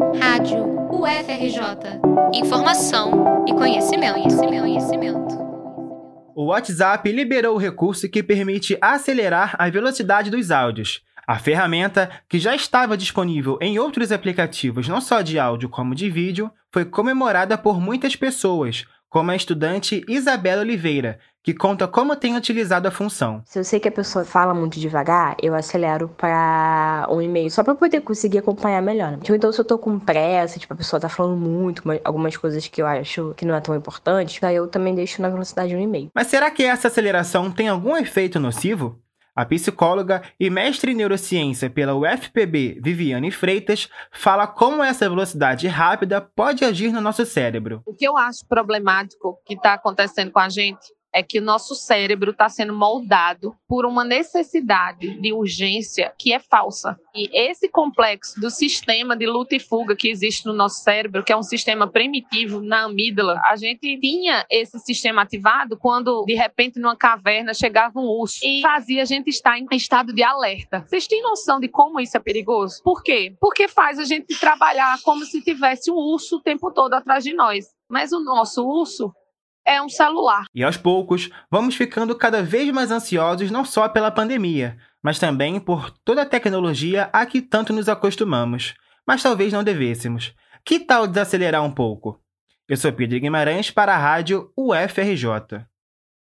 Rádio UFRJ. Informação e conhecimento, conhecimento, conhecimento. O WhatsApp liberou o recurso que permite acelerar a velocidade dos áudios. A ferramenta, que já estava disponível em outros aplicativos não só de áudio como de vídeo, foi comemorada por muitas pessoas, como a estudante Isabela Oliveira, que conta como tem utilizado a função. Se eu sei que a pessoa fala muito devagar, eu acelero para um e-mail, só para poder conseguir acompanhar melhor. Tipo, então, se eu tô com pressa, tipo, a pessoa tá falando muito, algumas coisas que eu acho que não é tão importante, aí eu também deixo na velocidade de um e-mail. Mas será que essa aceleração tem algum efeito nocivo? A psicóloga e mestre em neurociência pela UFPB, Viviane Freitas, fala como essa velocidade rápida pode agir no nosso cérebro. O que eu acho problemático que está acontecendo com a gente é que o nosso cérebro está sendo moldado por uma necessidade de urgência que é falsa. E esse complexo do sistema de luta e fuga que existe no nosso cérebro, que é um sistema primitivo na amígdala, a gente tinha esse sistema ativado quando, de repente, numa caverna chegava um urso e fazia a gente estar em estado de alerta. Vocês têm noção de como isso é perigoso? Por quê? Porque faz a gente trabalhar como se tivesse um urso o tempo todo atrás de nós. Mas o nosso urso é um celular. E aos poucos, vamos ficando cada vez mais ansiosos não só pela pandemia, mas também por toda a tecnologia a que tanto nos acostumamos. Mas talvez não devêssemos. Que tal desacelerar um pouco? Eu sou Pedro Guimarães para a rádio UFRJ.